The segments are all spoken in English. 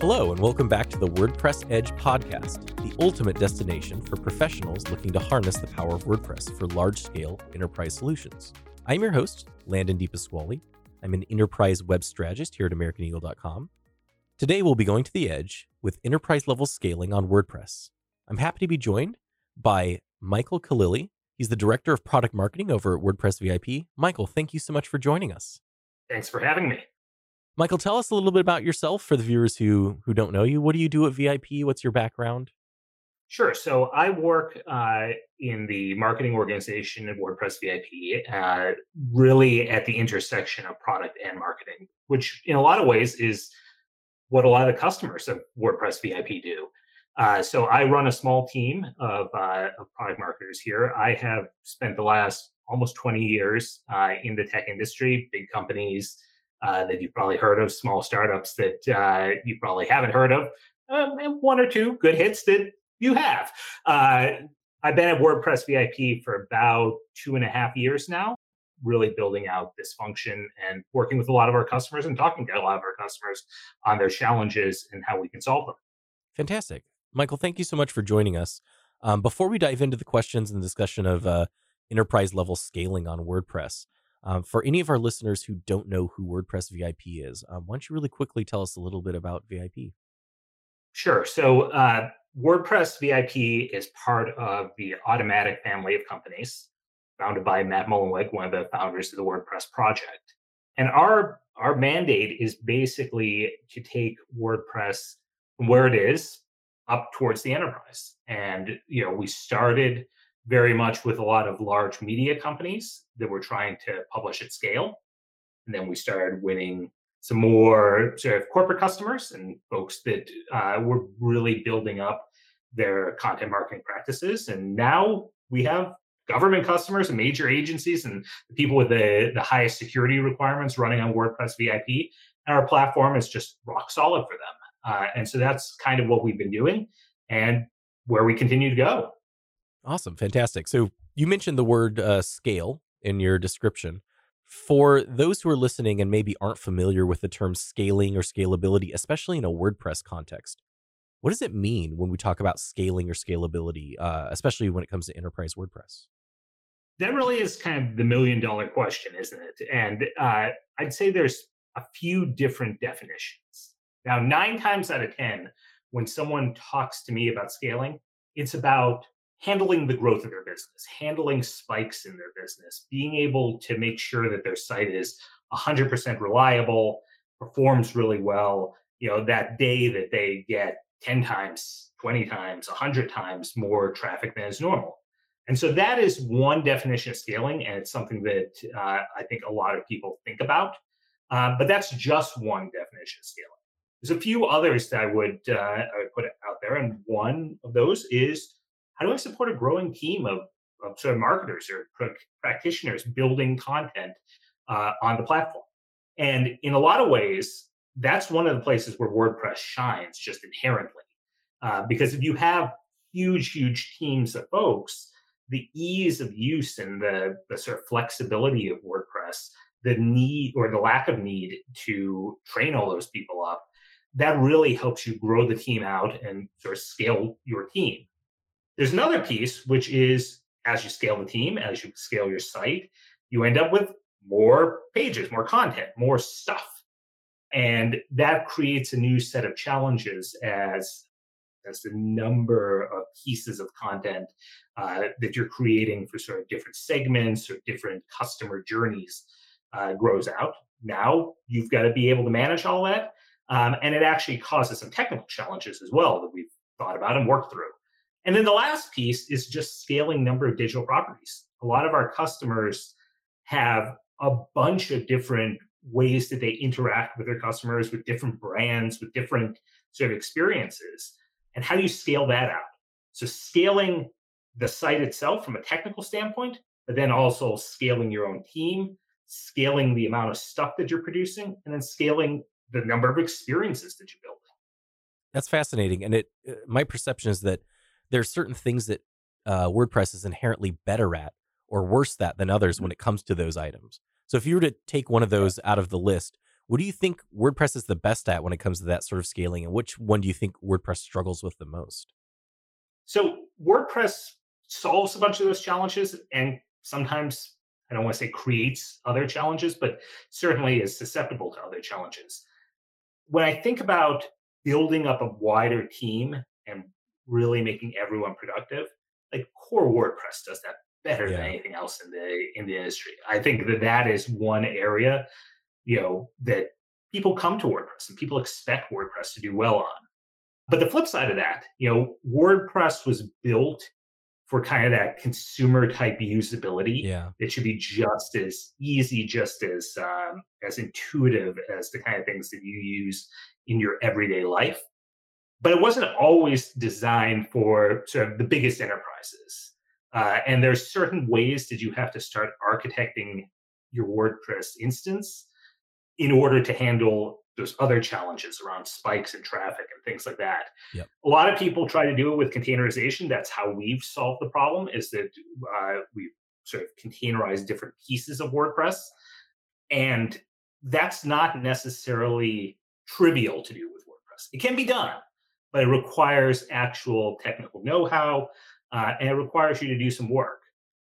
Hello, and welcome back to the WordPress Edge podcast, the ultimate destination for professionals looking to harness the power of WordPress for large scale enterprise solutions. I'm your host, Landon DePasquale. I'm an enterprise web strategist here at AmericanEagle.com. Today, we'll be going to the edge with enterprise level scaling on WordPress. I'm happy to be joined by Michael Khalili. He's the director of product marketing over at WordPress VIP. Michael, thank you so much for joining us. Thanks for having me. Michael, tell us a little bit about yourself for the viewers who who don't know you. What do you do at VIP? What's your background? Sure. So I work uh, in the marketing organization at WordPress VIP, uh, really at the intersection of product and marketing, which in a lot of ways is what a lot of customers of WordPress VIP do. Uh, so I run a small team of, uh, of, product marketers here. I have spent the last almost 20 years uh, in the tech industry, big companies, uh, that you've probably heard of, small startups that uh, you probably haven't heard of, um, and one or two good hits that you have. Uh, I've been at WordPress VIP for about two and a half years now, really building out this function and working with a lot of our customers and talking to a lot of our customers on their challenges and how we can solve them. Fantastic. Michael, thank you so much for joining us. Um, before we dive into the questions and discussion of uh, enterprise level scaling on WordPress, um, for any of our listeners who don't know who WordPress VIP is, um, why don't you really quickly tell us a little bit about VIP? Sure. So, uh, WordPress VIP is part of the Automattic family of companies, founded by Matt Mullenweg, one of the founders of the WordPress project. And our our mandate is basically to take WordPress where it is up towards the enterprise. And you know, we started very much with a lot of large media companies that were trying to publish at scale. And then we started winning some more sort of corporate customers and folks that uh, were really building up their content marketing practices. And now we have government customers and major agencies and the people with the, the highest security requirements running on WordPress VIP. And our platform is just rock solid for them. Uh, and so that's kind of what we've been doing and where we continue to go. Awesome. Fantastic. So you mentioned the word uh, scale in your description. For those who are listening and maybe aren't familiar with the term scaling or scalability, especially in a WordPress context, what does it mean when we talk about scaling or scalability, uh, especially when it comes to enterprise WordPress? That really is kind of the million dollar question, isn't it? And uh, I'd say there's a few different definitions. Now, nine times out of 10, when someone talks to me about scaling, it's about handling the growth of their business, handling spikes in their business, being able to make sure that their site is 100% reliable, performs really well. You know, that day that they get 10 times, 20 times, 100 times more traffic than is normal. And so that is one definition of scaling, and it's something that uh, I think a lot of people think about. Uh, but that's just one definition of scaling. There's a few others that I would, uh, I would put out there, and one of those is how do I support a growing team of, of sort of marketers or pr- practitioners building content uh, on the platform? And in a lot of ways, that's one of the places where WordPress shines just inherently. Uh, because if you have huge, huge teams of folks, the ease of use and the, the sort of flexibility of WordPress, the need or the lack of need to train all those people up, that really helps you grow the team out and sort of scale your team. There's another piece, which is as you scale the team, as you scale your site, you end up with more pages, more content, more stuff. And that creates a new set of challenges as, as the number of pieces of content uh, that you're creating for sort of different segments or different customer journeys uh, grows out. Now you've got to be able to manage all that. Um, and it actually causes some technical challenges as well that we've thought about and worked through. And then the last piece is just scaling number of digital properties. A lot of our customers have a bunch of different ways that they interact with their customers with different brands, with different sort of experiences. And how do you scale that out? So scaling the site itself from a technical standpoint, but then also scaling your own team, scaling the amount of stuff that you're producing, and then scaling the number of experiences that you build. That's fascinating. And it uh, my perception is that there's certain things that uh, WordPress is inherently better at or worse at than others when mm-hmm. it comes to those items. So if you were to take one of those out of the list, What do you think WordPress is the best at when it comes to that sort of scaling? And which one do you think WordPress struggles with the most? So, WordPress solves a bunch of those challenges and sometimes, I don't want to say creates other challenges, but certainly is susceptible to other challenges. When I think about building up a wider team and really making everyone productive, like core WordPress does that better yeah. than anything else in the in the industry. I think that that is one area you know, that people come to WordPress and people expect WordPress to do well on. But the flip side of that, you know, WordPress was built for kind of that consumer type usability. Yeah. It should be just as easy, just as um, as intuitive as the kind of things that you use in your everyday life. But it wasn't always designed for sort of the biggest enterprises. Uh, and there's certain ways that you have to start architecting your WordPress instance in order to handle those other challenges around spikes and traffic and things like that. Yep. A lot of people try to do it with containerization. That's how we've solved the problem. Is that uh, we sort of containerize different pieces of WordPress, and that's not necessarily trivial to do with WordPress. It can be done, but it requires actual technical know-how, uh, and it requires you to do some work.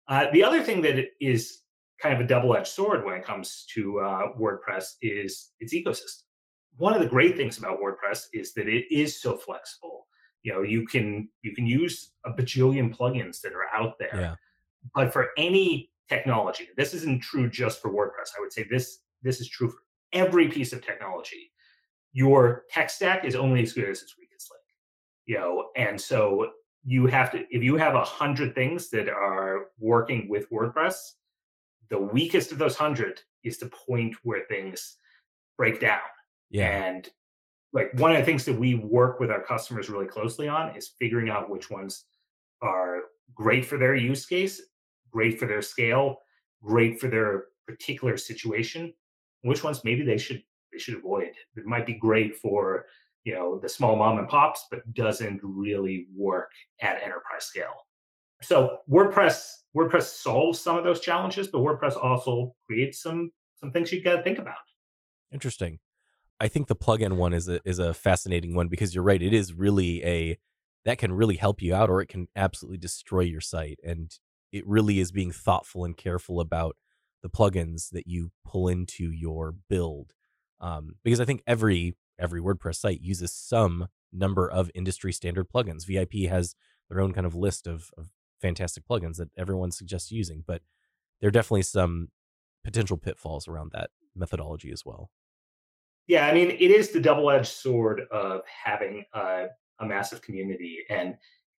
Uh, the other thing that is kind of a double-edged sword when it comes to uh, WordPress is its ecosystem. One of the great things about WordPress is that it is so flexible. You know, you can you can use a bajillion plugins that are out there. Yeah. But for any technology, this isn't true just for WordPress. I would say this this is true for every piece of technology. Your tech stack is only as good as its. You know, and so you have to if you have a hundred things that are working with WordPress, the weakest of those hundred is the point where things break down. Yeah. And like one of the things that we work with our customers really closely on is figuring out which ones are great for their use case, great for their scale, great for their particular situation, which ones maybe they should they should avoid. It might be great for you know the small mom and pops, but doesn't really work at enterprise scale. So WordPress WordPress solves some of those challenges, but WordPress also creates some some things you got to think about. Interesting. I think the plugin one is a is a fascinating one because you're right. It is really a that can really help you out, or it can absolutely destroy your site. And it really is being thoughtful and careful about the plugins that you pull into your build, um, because I think every every WordPress site uses some number of industry standard plugins. VIP has their own kind of list of, of fantastic plugins that everyone suggests using, but there are definitely some potential pitfalls around that methodology as well. Yeah, I mean, it is the double-edged sword of having a, a massive community, and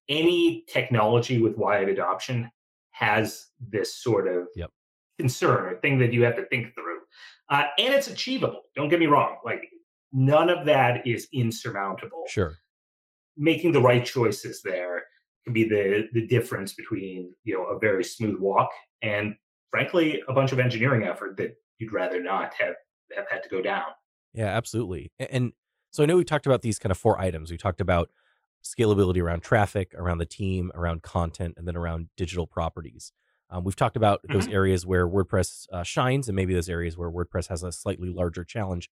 any technology with wide adoption has this sort of yep. concern or thing that you have to think through. Uh, and it's achievable. Don't get me wrong. Like none of that is insurmountable. Sure. Making the right choices there can be the the difference between you know a very smooth walk and frankly a bunch of engineering effort that you'd rather not have have had to go down. Yeah, absolutely. And so I know we talked about these kind of four items. We talked about scalability around traffic, around the team, around content, and then around digital properties. Um, we've talked about mm-hmm. those areas where WordPress uh, shines and maybe those areas where WordPress has a slightly larger challenge.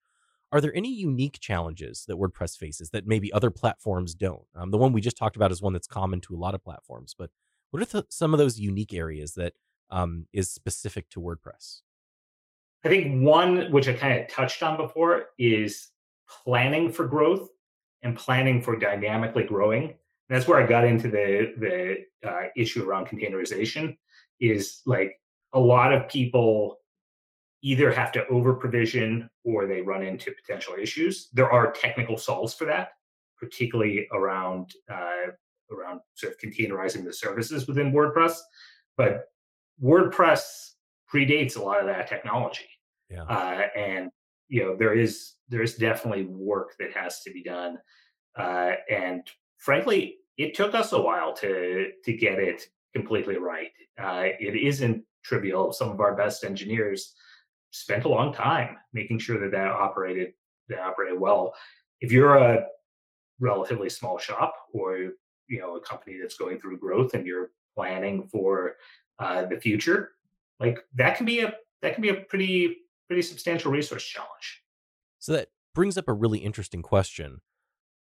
Are there any unique challenges that WordPress faces that maybe other platforms don't? Um, the one we just talked about is one that's common to a lot of platforms, but what are th- some of those unique areas that um, is specific to WordPress? I think one, which I kind of touched on before, is planning for growth and planning for dynamically growing. And that's where I got into the the uh, issue around containerization. Is like a lot of people either have to over provision or they run into potential issues. There are technical solves for that, particularly around uh, around sort of containerizing the services within WordPress. But WordPress predates a lot of that technology, yeah. uh, and you know there is there is definitely work that has to be done, uh, and frankly, it took us a while to to get it completely right. Uh, it isn't trivial. Some of our best engineers spent a long time making sure that that operated that operated well. If you're a relatively small shop or you know a company that's going through growth and you're planning for uh, the future, like that can be a that can be a pretty pretty substantial resource challenge. So that brings up a really interesting question.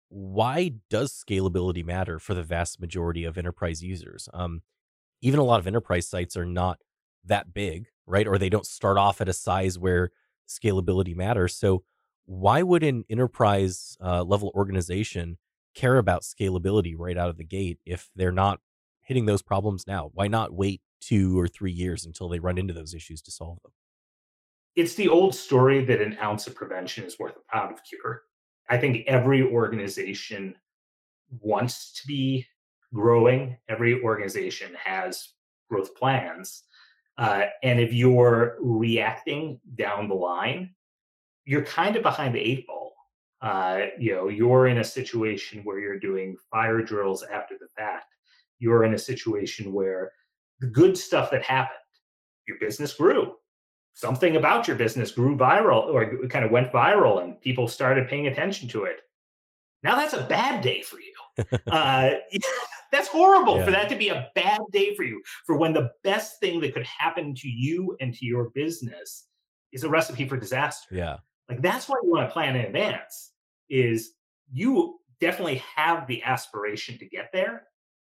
Why does scalability matter for the vast majority of enterprise users? Um, even a lot of enterprise sites are not that big, right? Or they don't start off at a size where scalability matters. So, why would an enterprise uh, level organization care about scalability right out of the gate if they're not hitting those problems now? Why not wait two or three years until they run into those issues to solve them? It's the old story that an ounce of prevention is worth a pound of cure. I think every organization wants to be growing. Every organization has growth plans. Uh, and if you're reacting down the line, you're kind of behind the eight ball. Uh, you know, you're in a situation where you're doing fire drills after the fact. You're in a situation where the good stuff that happened, your business grew. Something about your business grew viral or kind of went viral and people started paying attention to it. Now that's a bad day for you. uh, that's horrible yeah. for that to be a bad day for you, for when the best thing that could happen to you and to your business is a recipe for disaster. Yeah. Like that's why you want to plan in advance is you definitely have the aspiration to get there.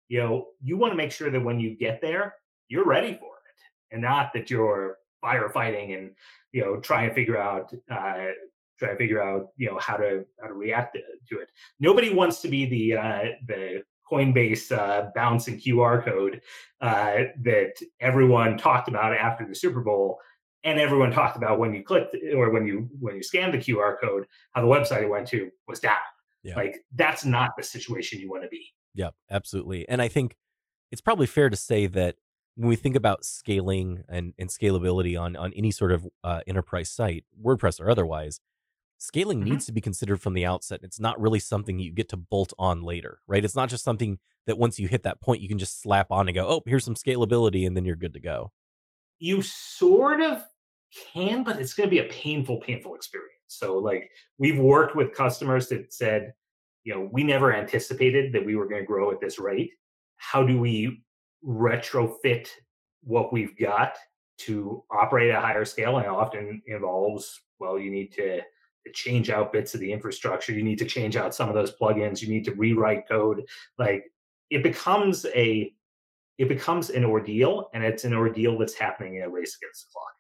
You know, you want to make sure that when you get there, you're ready for it and not that you're firefighting and, you know, trying to figure out, uh, try to figure out, you know, how to, how to react to it. Nobody wants to be the, uh, the Coinbase uh, bouncing QR code uh, that everyone talked about after the Super Bowl and everyone talked about when you clicked or when you when you scanned the QR code, how the website it went to was down. Yeah. Like that's not the situation you want to be. Yep, absolutely. And I think it's probably fair to say that when we think about scaling and, and scalability on on any sort of uh, enterprise site, WordPress or otherwise, scaling mm-hmm. needs to be considered from the outset. It's not really something you get to bolt on later, right? It's not just something that once you hit that point, you can just slap on and go, oh, here's some scalability, and then you're good to go. You sort of can, but it's going to be a painful, painful experience. So, like, we've worked with customers that said, you know, we never anticipated that we were going to grow at this rate. How do we retrofit what we've got to operate at a higher scale? And it often involves, well, you need to, to change out bits of the infrastructure. You need to change out some of those plugins. You need to rewrite code. Like, it becomes a it becomes an ordeal and it's an ordeal that's happening in a race against the clock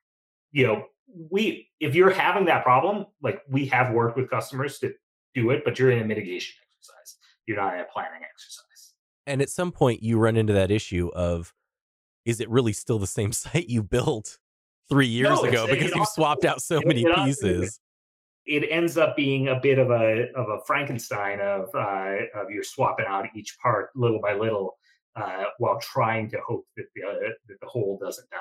you know, we if you're having that problem, like we have worked with customers to do it, but you're in a mitigation exercise. You're not in a planning exercise. And at some point you run into that issue of is it really still the same site you built three years no, ago because you've swapped out so many pieces? It ends up being a bit of a of a Frankenstein of uh, of you're swapping out each part little by little uh, while trying to hope that the uh, that the whole doesn't die.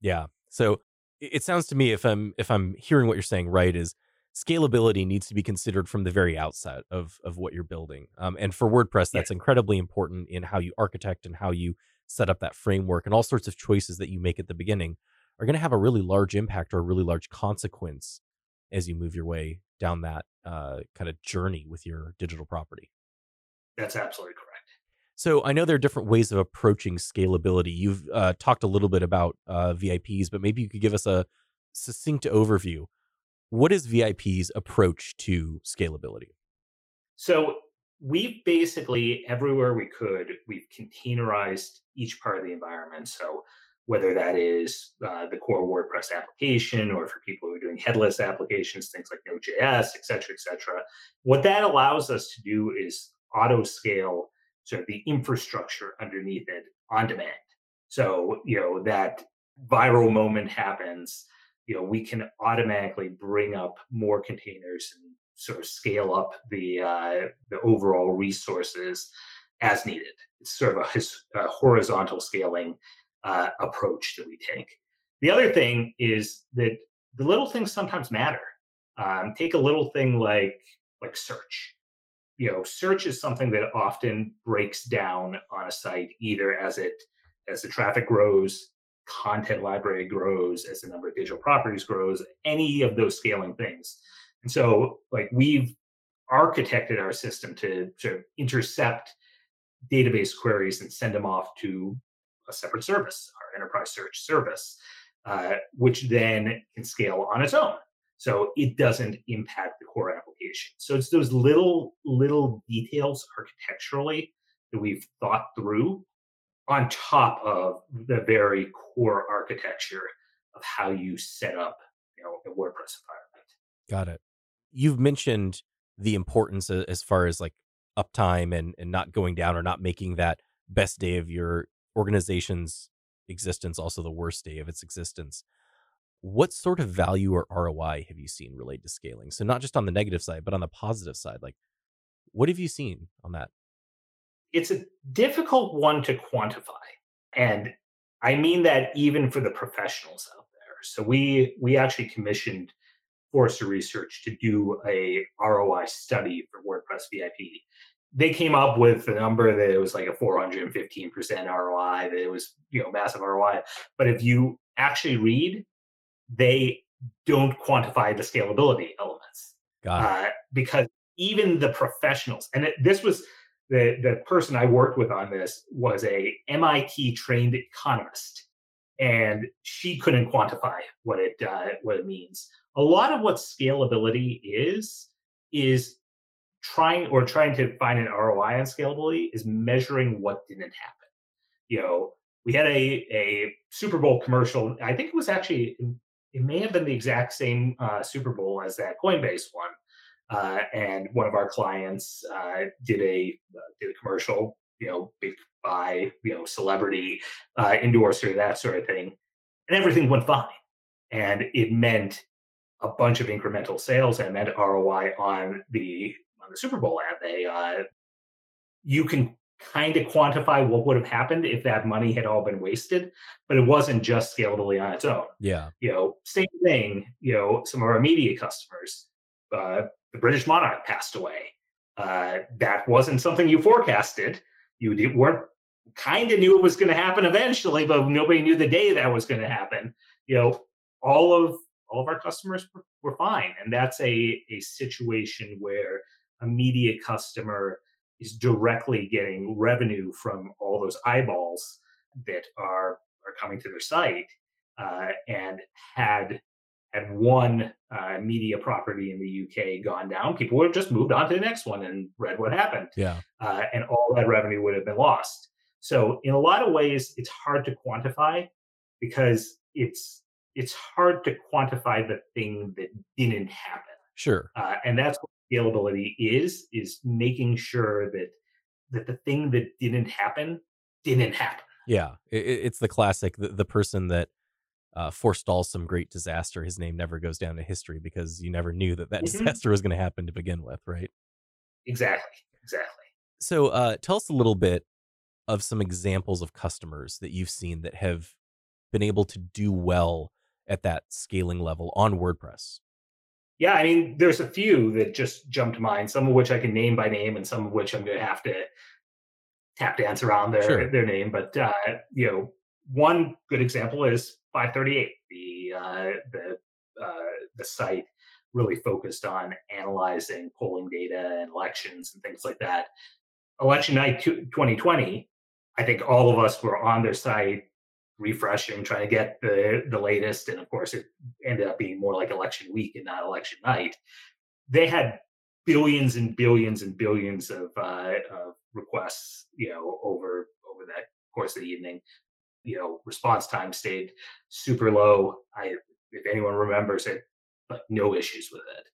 Yeah. So it sounds to me if i'm if i'm hearing what you're saying right is scalability needs to be considered from the very outset of of what you're building um, and for wordpress that's yeah. incredibly important in how you architect and how you set up that framework and all sorts of choices that you make at the beginning are going to have a really large impact or a really large consequence as you move your way down that uh, kind of journey with your digital property that's absolutely correct so I know there are different ways of approaching scalability. You've uh, talked a little bit about uh, VIPs, but maybe you could give us a succinct overview. What is VIP's approach to scalability? So we've basically everywhere we could, we've containerized each part of the environment. So whether that is uh, the core WordPress application or for people who are doing headless applications, things like Node.js, et cetera, et cetera. What that allows us to do is auto scale sort of the infrastructure underneath it on demand. So, you know, that viral moment happens, you know, we can automatically bring up more containers and sort of scale up the uh, the overall resources as needed. It's sort of a, a horizontal scaling uh, approach that we take. The other thing is that the little things sometimes matter. Um, take a little thing like like search you know search is something that often breaks down on a site either as it as the traffic grows content library grows as the number of digital properties grows any of those scaling things and so like we've architected our system to to intercept database queries and send them off to a separate service our enterprise search service uh, which then can scale on its own so it doesn't impact the core application. So it's those little little details architecturally that we've thought through on top of the very core architecture of how you set up, you know, a WordPress environment. Got it. You've mentioned the importance as far as like uptime and and not going down or not making that best day of your organization's existence also the worst day of its existence what sort of value or ROI have you seen related to scaling? So not just on the negative side, but on the positive side, like what have you seen on that? It's a difficult one to quantify. And I mean that even for the professionals out there. So we we actually commissioned Forrester Research to do a ROI study for WordPress VIP. They came up with a number that it was like a 415% ROI, that it was, you know, massive ROI. But if you actually read they don't quantify the scalability elements. Uh, because even the professionals, and it, this was the, the person I worked with on this was a MIT trained economist, and she couldn't quantify what it uh, what it means. A lot of what scalability is is trying or trying to find an ROI on scalability is measuring what didn't happen. You know, we had a a Super Bowl commercial. I think it was actually it may have been the exact same uh, Super Bowl as that Coinbase one. Uh, and one of our clients uh, did a uh, did a commercial, you know, big by you know celebrity uh, endorser, that sort of thing, and everything went fine. And it meant a bunch of incremental sales and it meant ROI on the on the Super Bowl ad. They uh, you can kind of quantify what would have happened if that money had all been wasted, but it wasn't just scalably on its own. Yeah. You know, same thing, you know, some of our media customers, uh, the British monarch passed away. Uh, that wasn't something you forecasted. You did, weren't kind of knew it was going to happen eventually, but nobody knew the day that was going to happen. You know, all of all of our customers were, were fine, and that's a a situation where a media customer is directly getting revenue from all those eyeballs that are are coming to their site uh, and had had one uh, media property in the UK gone down, people would have just moved on to the next one and read what happened. Yeah. Uh, and all that revenue would have been lost. So in a lot of ways, it's hard to quantify because it's it's hard to quantify the thing that didn't happen. Sure. Uh, and that's scalability is is making sure that that the thing that didn't happen didn't happen. Yeah, it, it's the classic the, the person that uh, forestalls some great disaster. His name never goes down to history because you never knew that that mm-hmm. disaster was going to happen to begin with, right? Exactly. Exactly. So, uh, tell us a little bit of some examples of customers that you've seen that have been able to do well at that scaling level on WordPress. Yeah, I mean, there's a few that just jumped to mind. Some of which I can name by name, and some of which I'm going to have to tap dance around their sure. their name. But uh, you know, one good example is 538. The uh, the uh, the site really focused on analyzing polling data and elections and things like that. Election night 2020, I think all of us were on their site refreshing, trying to get the the latest, and of course, it ended up being more like election week and not election night. They had billions and billions and billions of, uh, of requests, you know, over over that course of the evening. You know, response time stayed super low. I, if anyone remembers it, but no issues with it.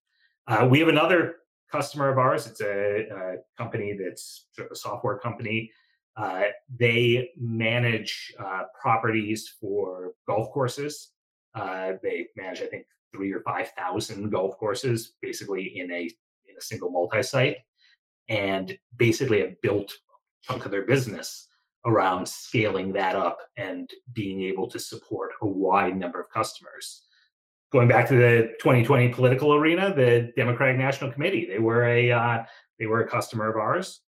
Uh, we have another customer of ours. It's a, a company that's sort of a software company uh, they manage uh, properties for golf courses. Uh, they manage, I think, three or five thousand golf courses, basically in a in a single multi-site, and basically have built a chunk of their business around scaling that up and being able to support a wide number of customers. Going back to the 2020 political arena, the Democratic National Committee, they were a uh, they were a customer of ours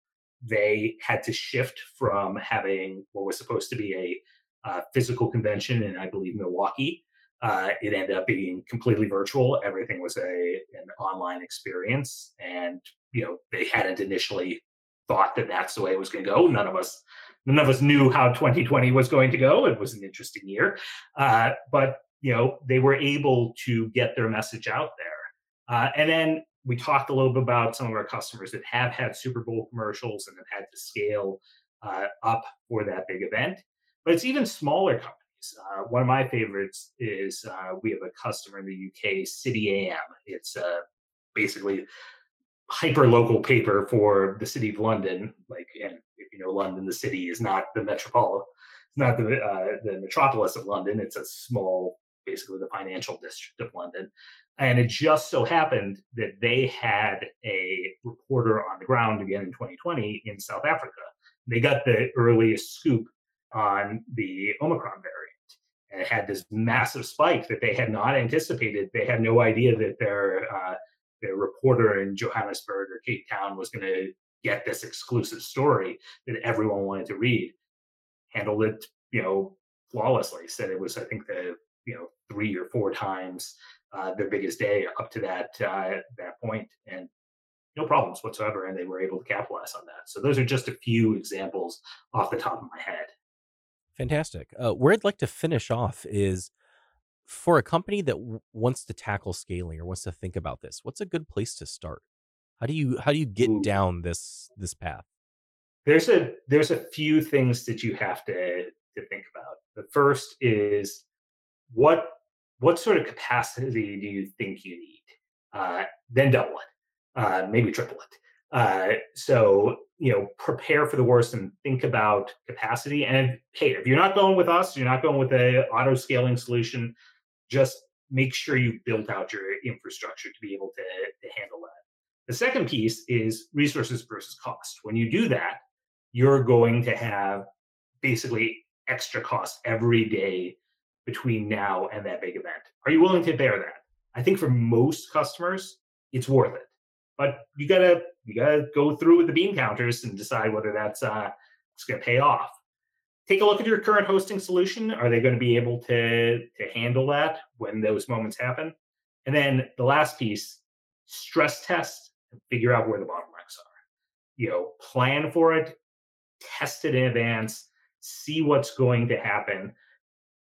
they had to shift from having what was supposed to be a uh, physical convention in, I believe, Milwaukee. Uh, it ended up being completely virtual. Everything was a an online experience, and you know they hadn't initially thought that that's the way it was going to go. None of us, none of us knew how 2020 was going to go. It was an interesting year, uh, but you know they were able to get their message out there. Uh, and then we talked a little bit about some of our customers that have had Super Bowl commercials and have had to scale uh, up for that big event. But it's even smaller companies. Uh, one of my favorites is uh, we have a customer in the UK, City AM. It's uh, basically hyper local paper for the city of London. Like, and if you know London, the city is not the metropolitan, it's not the uh, the metropolis of London. It's a small, basically the financial district of London. And it just so happened that they had a reporter on the ground again in 2020 in South Africa. They got the earliest scoop on the Omicron variant. And it had this massive spike that they had not anticipated. They had no idea that their uh, their reporter in Johannesburg or Cape Town was going to get this exclusive story that everyone wanted to read. Handled it, you know, flawlessly. Said it was, I think, the you know three or four times uh, their biggest day up to that uh, that point, and no problems whatsoever. And they were able to capitalize on that. So those are just a few examples off the top of my head. Fantastic. Uh, where I'd like to finish off is for a company that w- wants to tackle scaling or wants to think about this. What's a good place to start? How do you how do you get Ooh. down this this path? There's a there's a few things that you have to to think about. The first is what what sort of capacity do you think you need? Uh, then double it, uh, maybe triple it. Uh, so you know, prepare for the worst and think about capacity. And hey, if you're not going with us, you're not going with a auto scaling solution. Just make sure you've built out your infrastructure to be able to, to handle that. The second piece is resources versus cost. When you do that, you're going to have basically extra costs every day between now and that big event. Are you willing to bear that? I think for most customers, it's worth it. But you gotta you gotta go through with the bean counters and decide whether that's uh it's gonna pay off. Take a look at your current hosting solution. Are they going to be able to to handle that when those moments happen? And then the last piece, stress test and figure out where the bottlenecks are. You know, plan for it, test it in advance, see what's going to happen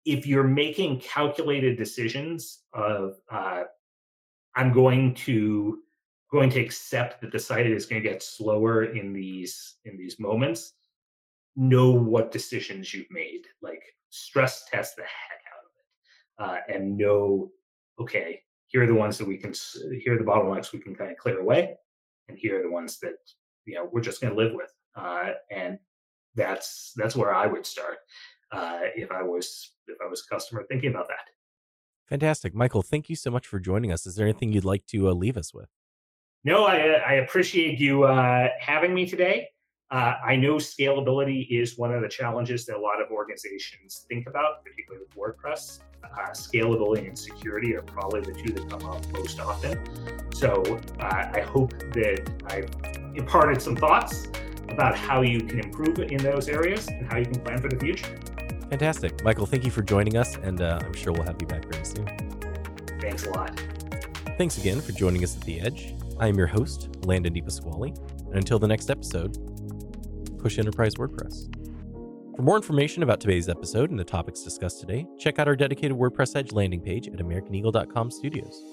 if you're making calculated decisions of uh, i'm going to going to accept that the site is going to get slower in these in these moments know what decisions you've made. Like stress test the heck out of it uh, and know okay here are the ones that we can here are the bottlenecks we can kind of clear away and here are the ones that you know we're just going to live with uh, and that's that's where i would start uh, if I was if I was a customer thinking about that. Fantastic, Michael. Thank you so much for joining us. Is there anything you'd like to uh, leave us with? No, I, I appreciate you uh, having me today. Uh, I know scalability is one of the challenges that a lot of organizations think about, particularly with WordPress. Uh, scalability and security are probably the two that come up most often. So uh, I hope that I've imparted some thoughts about how you can improve in those areas and how you can plan for the future. Fantastic. Michael, thank you for joining us, and uh, I'm sure we'll have you back very soon. Thanks a lot. Thanks again for joining us at The Edge. I am your host, Landon DePasquale, and until the next episode, push Enterprise WordPress. For more information about today's episode and the topics discussed today, check out our dedicated WordPress Edge landing page at AmericanEagle.com studios.